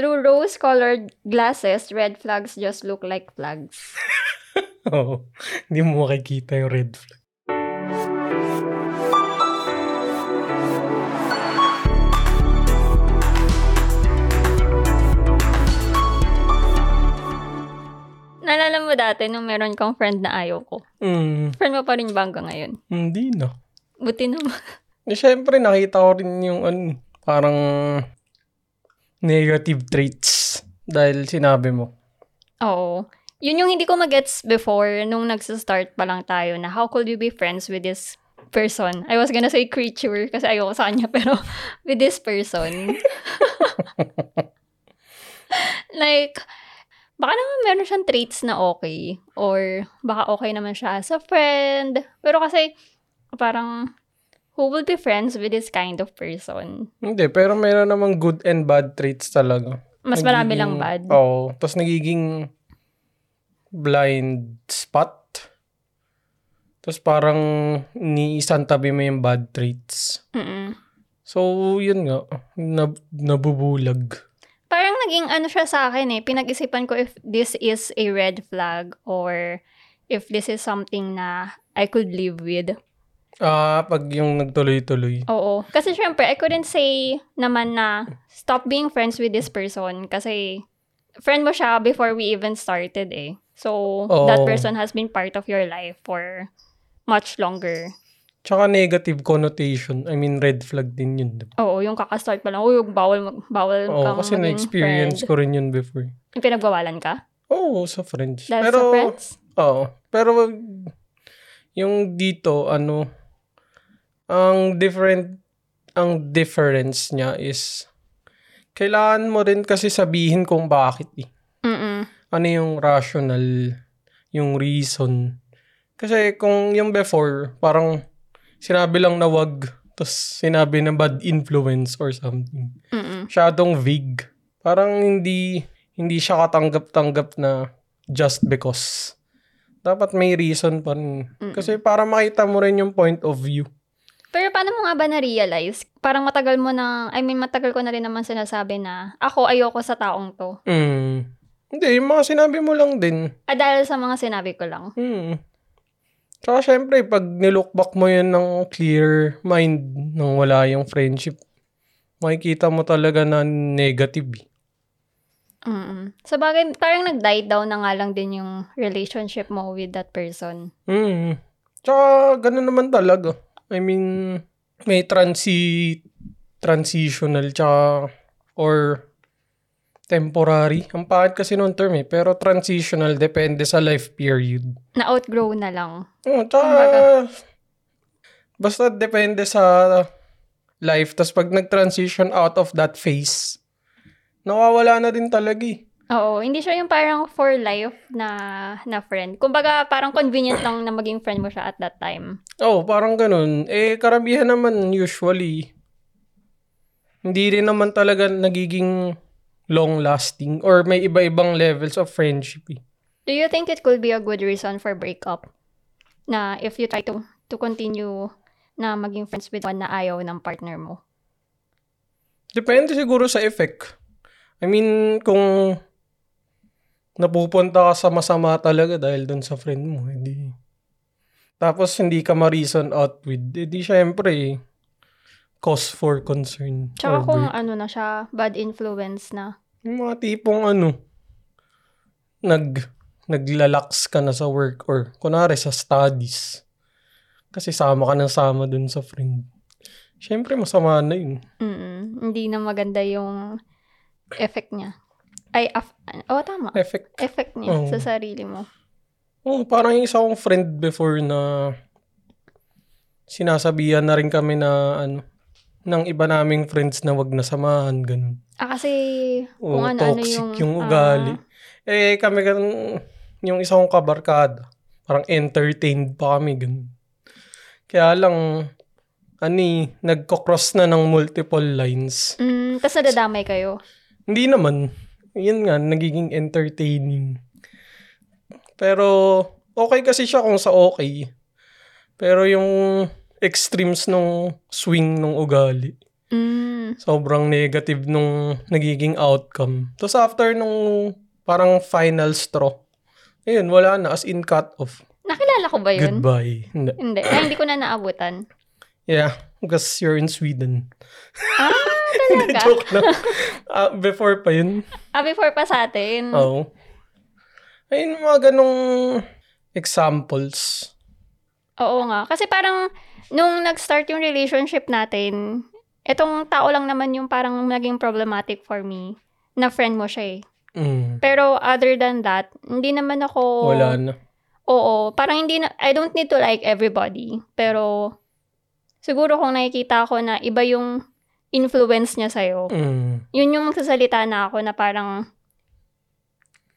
Through rose-colored glasses, red flags just look like flags. Oo. Hindi mo makikita yung red flag. Naalala mo dati nung meron kang friend na ayaw ko. Mm, Friend mo pa rin ba hanggang ngayon? hindi na. Buti naman. Eh, syempre, nakita ko rin yung ano, parang negative traits dahil sinabi mo. Oo. Yun yung hindi ko magets before nung nagsa-start pa lang tayo na how could you be friends with this person? I was gonna say creature kasi ayoko sa kanya pero with this person. like, baka naman meron siyang traits na okay or baka okay naman siya as a friend. Pero kasi parang who will be friends with this kind of person? Hindi, pero meron namang good and bad traits talaga. Mas marami lang bad. Oo. Tapos nagiging blind spot. Tapos parang niisang tabi mo yung bad traits. Mm-mm. So, yun nga. Nab- nabubulag. Parang naging ano siya sa akin eh. Pinag-isipan ko if this is a red flag or if this is something na I could live with. Ah, pag yung nagtuloy-tuloy. Oo. Kasi syempre, I couldn't say naman na stop being friends with this person kasi friend mo siya before we even started eh. So, that Oo. person has been part of your life for much longer. Tsaka negative connotation. I mean, red flag din yun. Diba? Oo, yung kakastart pa lang, uy, bawal, mag- bawal Oo, kang kasi maging na-experience friend. ko rin yun before. Yung pinagbawalan ka? Oo, sa friends. Dahil pero, sa friends? Oo. Pero, yung dito, ano, ang different, ang difference niya is, kailangan mo rin kasi sabihin kung bakit eh. Mm-mm. Ano yung rational, yung reason. Kasi kung yung before, parang sinabi lang na wag, tapos sinabi na bad influence or something. Mm-mm. Masyadong vague. Parang hindi, hindi siya katanggap-tanggap na just because. Dapat may reason pa rin. Kasi para makita mo rin yung point of view. Pero paano mo nga ba na-realize? Parang matagal mo na, I mean, matagal ko na rin naman sinasabi na ako ayoko sa taong to. Mm. Hindi, yung mga sinabi mo lang din. Ah, dahil sa mga sinabi ko lang. Hmm. Tsaka syempre, pag nilook back mo yan ng clear mind nang wala yung friendship, makikita mo talaga na negative. Mm Sa bagay, parang nag-die down na nga lang din yung relationship mo with that person. Hmm. Tsaka, ganun naman talaga. I mean, may transi transitional tsaka or temporary. Ang pangit kasi nung term eh. Pero transitional depende sa life period. Na-outgrow na lang. Oh, tsaka, basta depende sa life. Tapos pag nag-transition out of that phase, nawawala na din talaga eh. Oo, hindi siya yung parang for life na na friend. Kumbaga, parang convenient lang na maging friend mo siya at that time. Oh, parang ganun. Eh, karamihan naman usually, hindi rin naman talaga nagiging long-lasting or may iba-ibang levels of friendship eh. Do you think it could be a good reason for breakup? Na if you try to to continue na maging friends with one na ayaw ng partner mo? Depende siguro sa effect. I mean, kung napupunta ka sa masama talaga dahil dun sa friend mo, hindi. Tapos hindi ka ma-reason out with, edi syempre, cause for concern. Tsaka kung break. ano na siya, bad influence na. Yung mga tipong ano, nag, naglalaks ka na sa work or kunwari sa studies. Kasi sama ka ng sama dun sa friend. Syempre, masama na yun. Mm Hindi na maganda yung effect niya. Ay, af- oh, tama. Effect. Effect niya Oo. sa sarili mo. Oh, parang yung isa kong friend before na sinasabihan na rin kami na ano, ng iba naming friends na wag na samahan, ganun. Ah, kasi kung ano-ano toxic yung... yung, ugali. eh, kami ganun, yung isa kong kabarkada, parang entertained pa kami, ganun. Kaya lang, ani, nagko-cross na ng multiple lines. mm, Tapos nadadamay kayo. Hindi naman. Yun nga, nagiging entertaining. Pero, okay kasi siya kung sa okay. Pero yung extremes nung swing nung ugali, Mm. Sobrang negative nung nagiging outcome. Tapos after nung parang final straw, ayun, wala na. As in cut off. Nakilala ko ba yun? Goodbye. Hindi. Hindi. Ay, hindi ko na naabutan. Yeah, because you're in Sweden. Ah, talaga? Joke lang. Ah, before pa yun. ah, before pa sa atin. Oo. Ayun, mga ganong examples. Oo nga. Kasi parang, nung nag-start yung relationship natin, itong tao lang naman yung parang naging problematic for me. Na friend mo siya eh. Mm. Pero other than that, hindi naman ako... Wala na. Oo. Parang hindi na... I don't need to like everybody. Pero, siguro kung nakikita ko na iba yung influence niya sa'yo, Mm. yun yung magsasalita na ako na parang,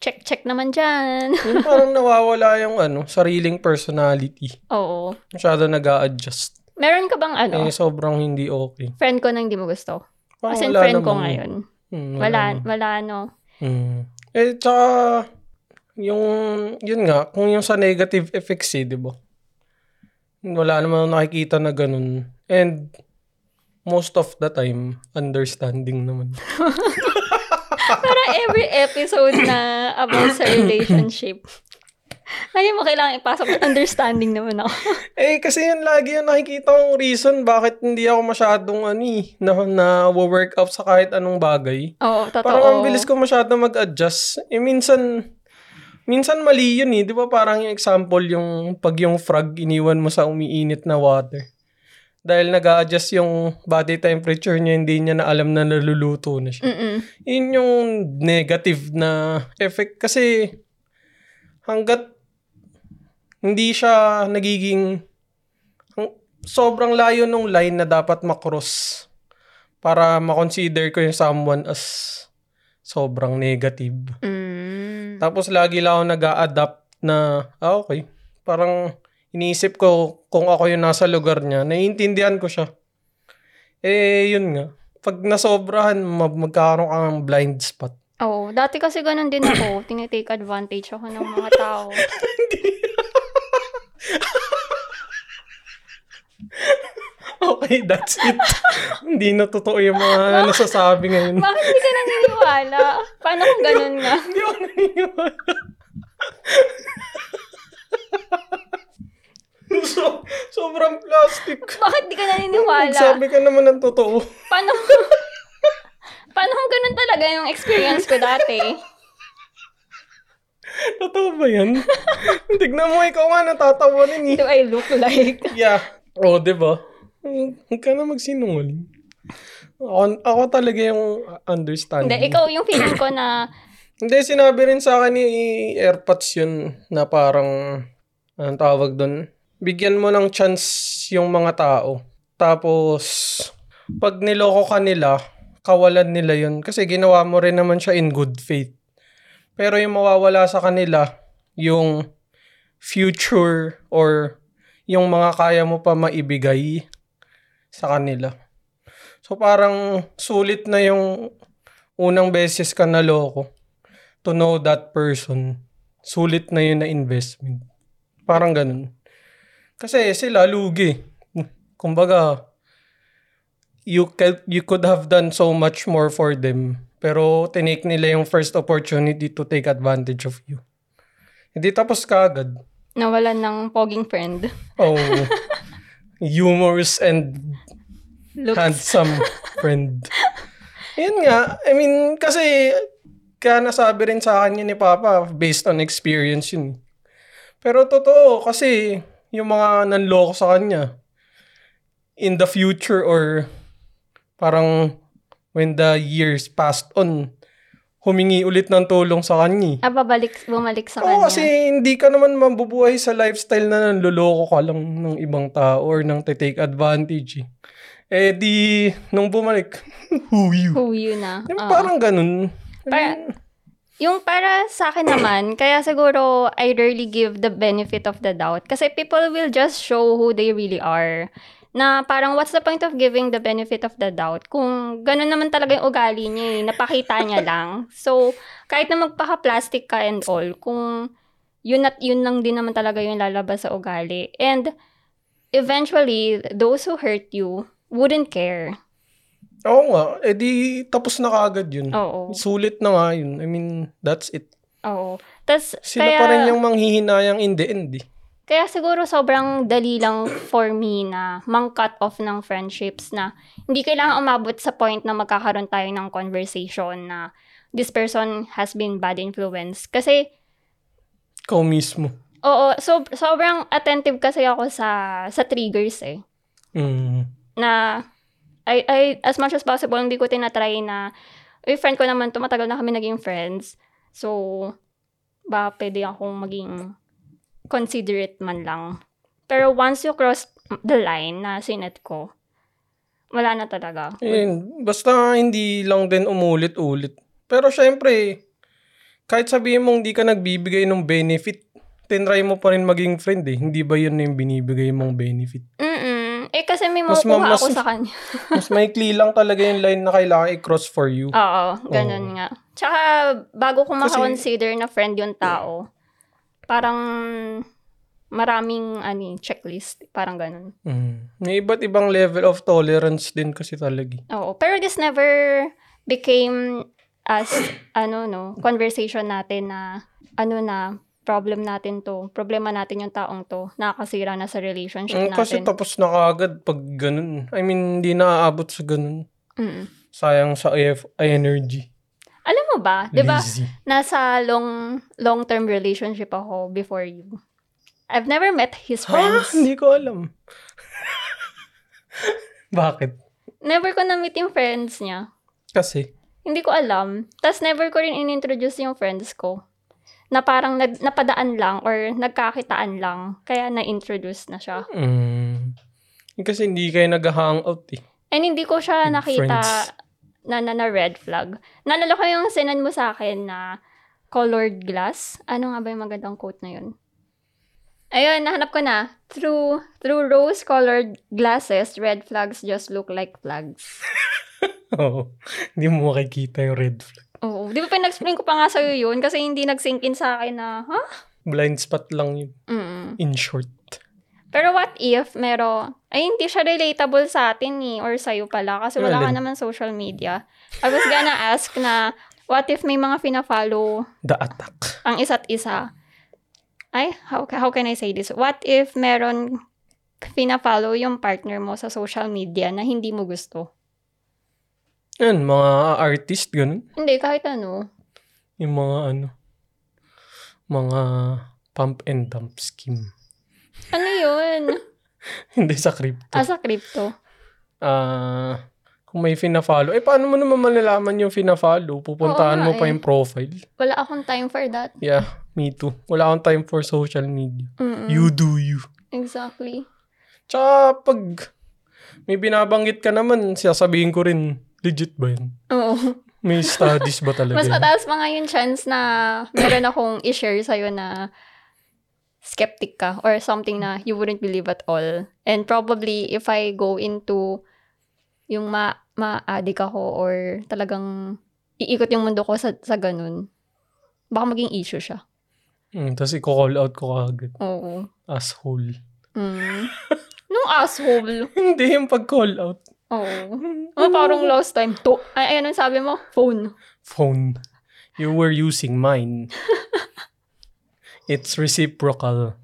check-check naman dyan. Yung parang nawawala yung ano, sariling personality. Oo. Masyado nag adjust Meron ka bang ano, Eh, sobrang hindi okay. friend ko na hindi mo gusto? Parang As in, wala friend ko ngayon. Hmm, Wala, naman. wala no. Hmm. Eh, tsaka, yung, yun nga, kung yung sa negative effects eh, di ba? Wala naman nakikita na ganun. And, most of the time, understanding naman. Parang every episode na about sa relationship, lagi mo kailangan ipasok understanding naman ako. Eh, kasi yun lagi yung nakikita kong reason bakit hindi ako masyadong ano eh, na, na work up sa kahit anong bagay. Oo, totoo. Parang ang bilis ko masyado mag-adjust. Eh, minsan, minsan mali yun eh. Di ba parang yung example, yung pag yung frog iniwan mo sa umiinit na water. Dahil nag adjust yung body temperature niya, hindi niya na alam na naluluto na siya. Mm-mm. Yun yung negative na effect. Kasi hanggat hindi siya nagiging sobrang layo nung line na dapat makross para makonsider ko yung someone as sobrang negative. Mm. Tapos lagi lang ako nag adapt na, ah okay, parang iniisip ko kung ako yung nasa lugar niya, naiintindihan ko siya. Eh, yun nga. Pag nasobrahan, mag- magkakaroon ka ng blind spot. Oo, dati kasi ganun din ako. Tinitake advantage ako ng mga tao. Okay, that's it. Hindi na totoo yung mga nasasabi ngayon. Bakit hindi ka naniniwala? Paano kung ganun nga? Hindi ako naniniwala. so, sobrang plastic. Bakit di ka naniniwala? Sabi ka naman ng totoo. Paano, paano kung ganun talaga yung experience ko dati? Totoo ba yan? Tignan mo, ikaw nga natatawanin eh. Do I look like? Yeah. Oo, oh, di ba? Huwag ka na magsinungaling. Ako, ako talaga yung understanding. Hindi, ikaw yung feeling ko na, Hindi, sinabi rin sa akin ni AirPods yun na parang, anong tawag doon? Bigyan mo ng chance yung mga tao. Tapos, pag niloko ka nila, kawalan nila yun. Kasi ginawa mo rin naman siya in good faith. Pero yung mawawala sa kanila, yung future or yung mga kaya mo pa maibigay sa kanila. So parang sulit na yung unang beses ka naloko to know that person. Sulit na yun na investment. Parang ganun. Kasi sila lugi. Kumbaga, you, could, you could have done so much more for them. Pero tinake nila yung first opportunity to take advantage of you. Hindi tapos ka agad. nawalan ng poging friend. Oh, humorous and Looks. handsome friend. Yun nga. I mean, kasi kaya nasabi rin sa akin yun ni Papa based on experience yun. Pero totoo kasi yung mga nanloko sa kanya in the future or parang when the years passed on, humingi ulit ng tulong sa kanya. Ah, babalik, bumalik sa Oo, kanya. kasi hindi ka naman mabubuhay sa lifestyle na nanloloko ka lang ng ibang tao or nang take advantage. Eh, eh di, nung bumalik, who you? Who you na. Yung Oo. parang ganun. Para- Yung para sa akin naman, kaya siguro I rarely give the benefit of the doubt. Kasi people will just show who they really are. Na parang what's the point of giving the benefit of the doubt kung ganun naman talaga yung ugali niya eh, napakita niya lang. So, kahit na magpaka-plastic ka and all, kung yun at yun lang din naman talaga yung lalabas sa ugali. And eventually, those who hurt you wouldn't care. Oo nga, eh di tapos na kaagad yun. Oo. Sulit na nga yun. I mean, that's it. Oo. Tas, Sila kaya, pa rin yung manghihinayang in the end eh. Kaya siguro sobrang dali lang for me na mang-cut off ng friendships na hindi kailangan umabot sa point na magkakaroon tayo ng conversation na this person has been bad influence. Kasi, Ikaw mismo. oo, so, sobrang attentive kasi ako sa sa triggers eh. Mm. Na, I, I, as much as possible, hindi ko tinatry na, uy, friend ko naman to, matagal na kami naging friends. So, ba pwede akong maging considerate man lang. Pero once you cross the line na sinet ko, wala na talaga. Ayun, basta hindi lang din umulit-ulit. Pero syempre, kahit sabihin mong hindi ka nagbibigay ng benefit, tinry mo pa rin maging friend eh. Hindi ba yun yung binibigay mong benefit? Mm-mm. Mas makukuha ma- ako mas- sa kanya. Mas maikli lang talaga yung line na kailangan i-cross for you. Oo, ganun nga. Tsaka, bago ko makakonsider na friend yung tao, parang maraming ani checklist. Parang ganun. Mm. May iba't ibang level of tolerance din kasi talaga. eh. Oo. Pero this never became as, ano, no, conversation natin na, ano na, problem natin to, problema natin yung taong to, nakakasira na sa relationship kasi natin. tapos na kaagad pag ganun. I mean, hindi na aabot sa ganun. Mm. Sayang sa AF energy. Alam mo ba, di ba, nasa long, long-term relationship ako before you. I've never met his Ha? friends. Hindi ko alam. Bakit? Never ko na-meet yung friends niya. Kasi, Hindi ko alam. Tapos never ko rin in-introduce yung friends ko. Na parang nag, napadaan lang or nagkakitaan lang. Kaya na-introduce na siya. mm, kasi hindi kayo nag-hangout eh. And hindi ko siya With nakita friends. na, na, na red flag. Naalala ko yung sinan mo sa akin na colored glass. Ano nga ba yung magandang quote na yun? Ayun, nahanap ko na. Through, through rose-colored glasses, red flags just look like flags. Oo. Hindi mo makikita yung red flag. Oo. Di ba pinag-explain ko pa nga sa'yo yun? Kasi hindi nag-sink in sa akin na, ha? Blind spot lang yun. Mm. In short. Pero what if mero, ay hindi siya relatable sa atin eh, or sa'yo pala, kasi wala ka naman social media. I was gonna ask na, what if may mga fina-follow The attack. ang isa't isa? Ay, how, how can I say this? What if meron fina-follow yung partner mo sa social media na hindi mo gusto? Yan, mga artist, ganun. Hindi, kahit ano. Yung mga ano, mga pump and dump scheme. Ano yun? Hindi sa crypto. Ah, sa crypto. Ah, kung may fina-follow, eh paano mo naman malalaman yung fina-follow? Pupuntahan Oo nga mo pa eh. yung profile. Wala akong time for that. Yeah, me too. Wala akong time for social media. Mm-mm. You do you. Exactly. Tsaka pag may binabanggit ka naman, sasabihin ko rin, legit ba yun? Oo. May studies ba talaga? Mas mataas pa nga yung chance na meron akong i-share sa'yo na skeptic ka or something na you wouldn't believe at all. And probably, if I go into yung ma ma-addict ako or talagang iikot yung mundo ko sa, sa ganun, baka maging issue siya. Mm, Tapos i-call out ko agad. Oo. Asshole. Mm. Nung asshole. Hindi yung pag-call out. Oo. Oh, parang last time. To, ay, ano sabi mo? Phone. Phone. You were using mine. It's reciprocal.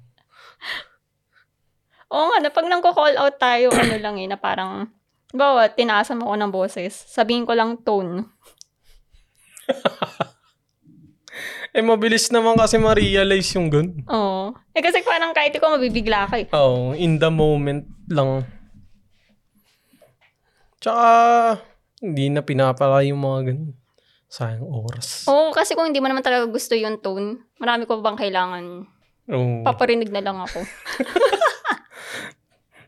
Oo nga, na pag nang call out tayo, ano lang eh, na parang, bawa, tinaasan mo ko ng boses. Sabihin ko lang tone. Eh, mabilis naman kasi ma-realize yung gun. Oo. Eh kasi parang kahit ikaw mabibigla ka eh. Oo, in the moment lang. Tsaka, hindi na pinapala yung mga ganun. Sayang oras. Oo, kasi kung hindi mo naman talaga gusto yung tone, marami ko bang kailangan, Oo. paparinig na lang ako.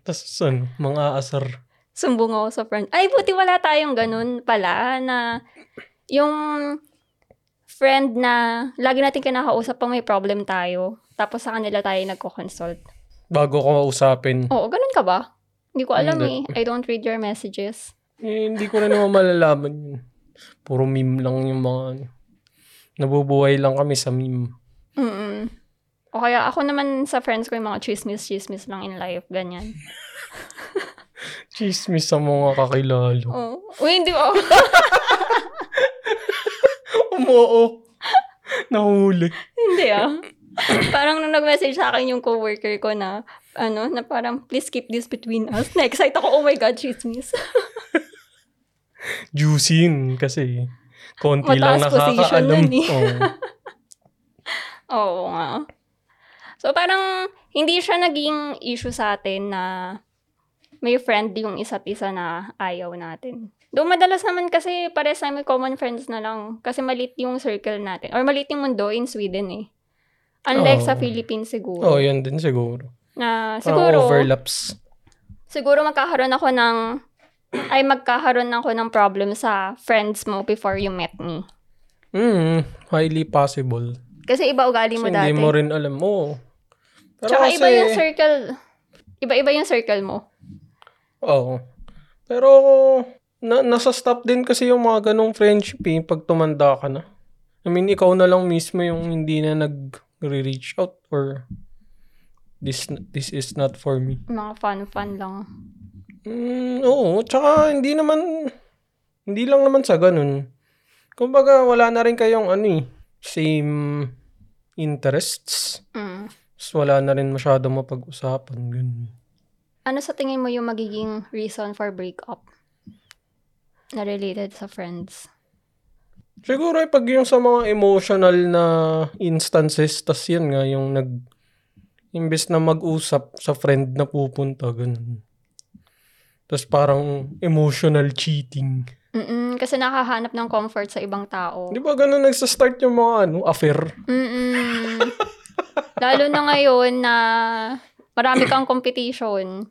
Tapos ano, mga asar. Sumbong ako sa friend. Ay, buti wala tayong ganun pala na yung friend na lagi natin kinakausap pang may problem tayo. Tapos sa kanila tayo nagko-consult. Bago ko usapin. Oo, ganun ka ba? Hindi ko alam eh. I don't read your messages. Eh, hindi ko rin naman malalaman yun. Puro meme lang yung mga ano. Nabubuhay lang kami sa meme. Mm O kaya ako naman sa friends ko yung mga chismis-chismis lang in life, ganyan. Chismis sa mga kakilalo. Oh. Uy, hindi ba? Umoo. Nahuli. hindi ah. parang nung nag-message sa akin yung coworker ko na, ano, na parang, please keep this between us. Na-excite ako, oh my God, chismis. Juicy yun kasi konti lang Mataas position nakakaalam. eh. Oo. Oo nga. So, parang, hindi siya naging issue sa atin na may friend yung isa't isa na ayaw natin. Doon madalas naman kasi pares na may common friends na lang. Kasi malit yung circle natin. Or malit yung mundo in Sweden eh. Unlike Oo. sa Philippines siguro. Oh, yan din siguro. Na Parang siguro, overlaps. siguro magkakaroon ako ng, ay magkakaroon ako ng problem sa friends mo before you met me. Mm, highly possible. Kasi iba ugali mo Kasi dati. hindi mo rin alam mo. Pero Tsaka kasi, iba yung circle. Iba-iba yung circle mo. Oo. Pero, na, nasa stop din kasi yung mga ganong friendship eh, pag tumanda ka na. I mean, ikaw na lang mismo yung hindi na nag-reach out or this this is not for me. Mga fun-fun lang. Mm, oo, tsaka hindi naman, hindi lang naman sa ganun. Kumbaga, wala na rin kayong ano eh, same interests. Mm. Tapos wala na rin masyado mapag-usapan. Ganun. Ano sa tingin mo yung magiging reason for breakup? Na related sa friends. Siguro eh, pag yung sa mga emotional na instances, tas yan nga, yung nag, imbes na mag-usap sa friend na pupunta, ganun. Tas parang emotional cheating. Mm-mm, kasi nakahanap ng comfort sa ibang tao. Di ba ganun nagsa-start yung mga ano, affair? Mm-mm. Lalo na ngayon na marami kang competition.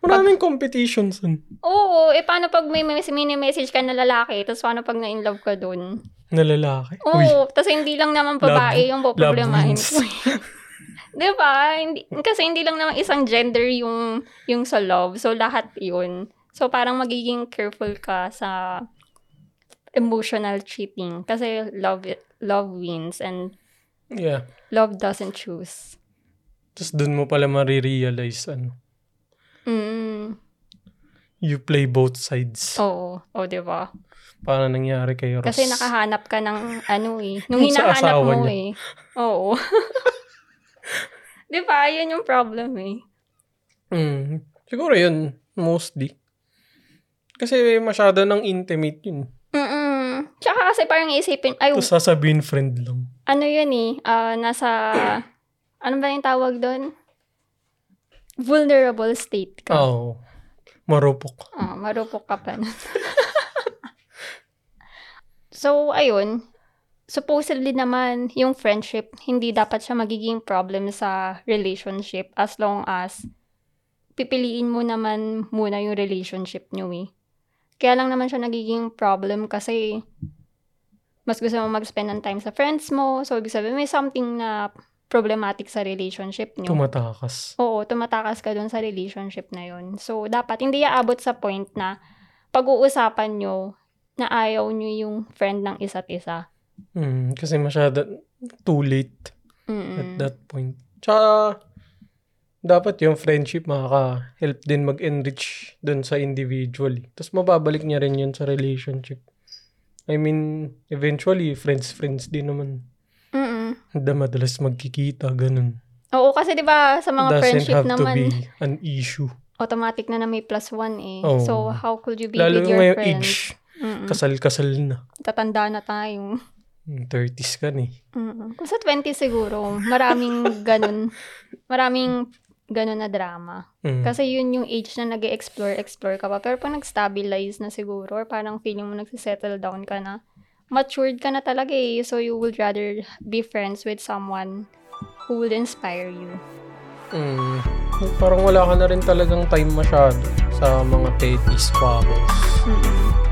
Maraming competitions. dun. Oo, eh paano pag may mes- mini-message ka na lalaki, tapos paano pag na-inlove ka dun? Na lalaki. Oo, tapos hindi lang naman babae Love- yung poproblemahin love ko. Di ba? Hindi, kasi hindi lang naman isang gender yung, yung sa love. So, lahat yun. So, parang magiging careful ka sa emotional cheating. Kasi love love wins and yeah. love doesn't choose. Tapos dun mo pala marirealize, ano, Mm. you play both sides. Oo. O, di ba? Para nangyari kay Ross. Kasi nakahanap ka ng ano eh. Nung hinahanap mo niya. eh. Oo. di ba? Yun yung problem eh. Mm, siguro yun, mostly. Kasi masyado ng intimate yun. Mm-mm. Tsaka kasi parang isipin, ay, Tapos sasabihin friend lang. ano yun eh, ah, nasa, ano ba yung tawag doon? Vulnerable state ka. Oo. marupok. Ah, marupok ka pa nun. so, ayun. Supposedly naman, yung friendship, hindi dapat siya magiging problem sa relationship as long as pipiliin mo naman muna yung relationship nyo eh. Kaya lang naman siya nagiging problem kasi mas gusto mo mag-spend ng time sa friends mo. So, ibig sabihin, may something na problematic sa relationship nyo. Tumatakas. Oo, tumatakas ka dun sa relationship na yun. So, dapat hindi aabot sa point na pag-uusapan nyo na ayaw nyo yung friend ng isa't isa. Mm, kasi masyado too late at Mm-mm. that point. Tsaka, dapat yung friendship makaka-help din mag-enrich dun sa individual. Tapos mababalik niya rin yun sa relationship. I mean, eventually, friends-friends din naman. Mm-mm. Madalas magkikita, ganun. Oo, kasi di ba sa mga Doesn't friendship have to naman, be an issue. automatic na na may plus one eh. Oo. So, how could you be Lalo with your ngayong friends? age, Mm-mm. kasal-kasal na. Tatanda na tayo. Mm, 30s ka ni. Mm-mm. Kung sa 20 siguro, maraming ganun. Maraming ganun na drama. Mm. Kasi yun yung age na nag explore explore ka pa. Pero pag nag-stabilize na siguro, or parang feeling mo nagsisettle down ka na, matured ka na talaga eh. So you would rather be friends with someone who will inspire you. Mm. Parang wala ka na rin talagang time masyado sa mga petty squabbles. Mm-mm.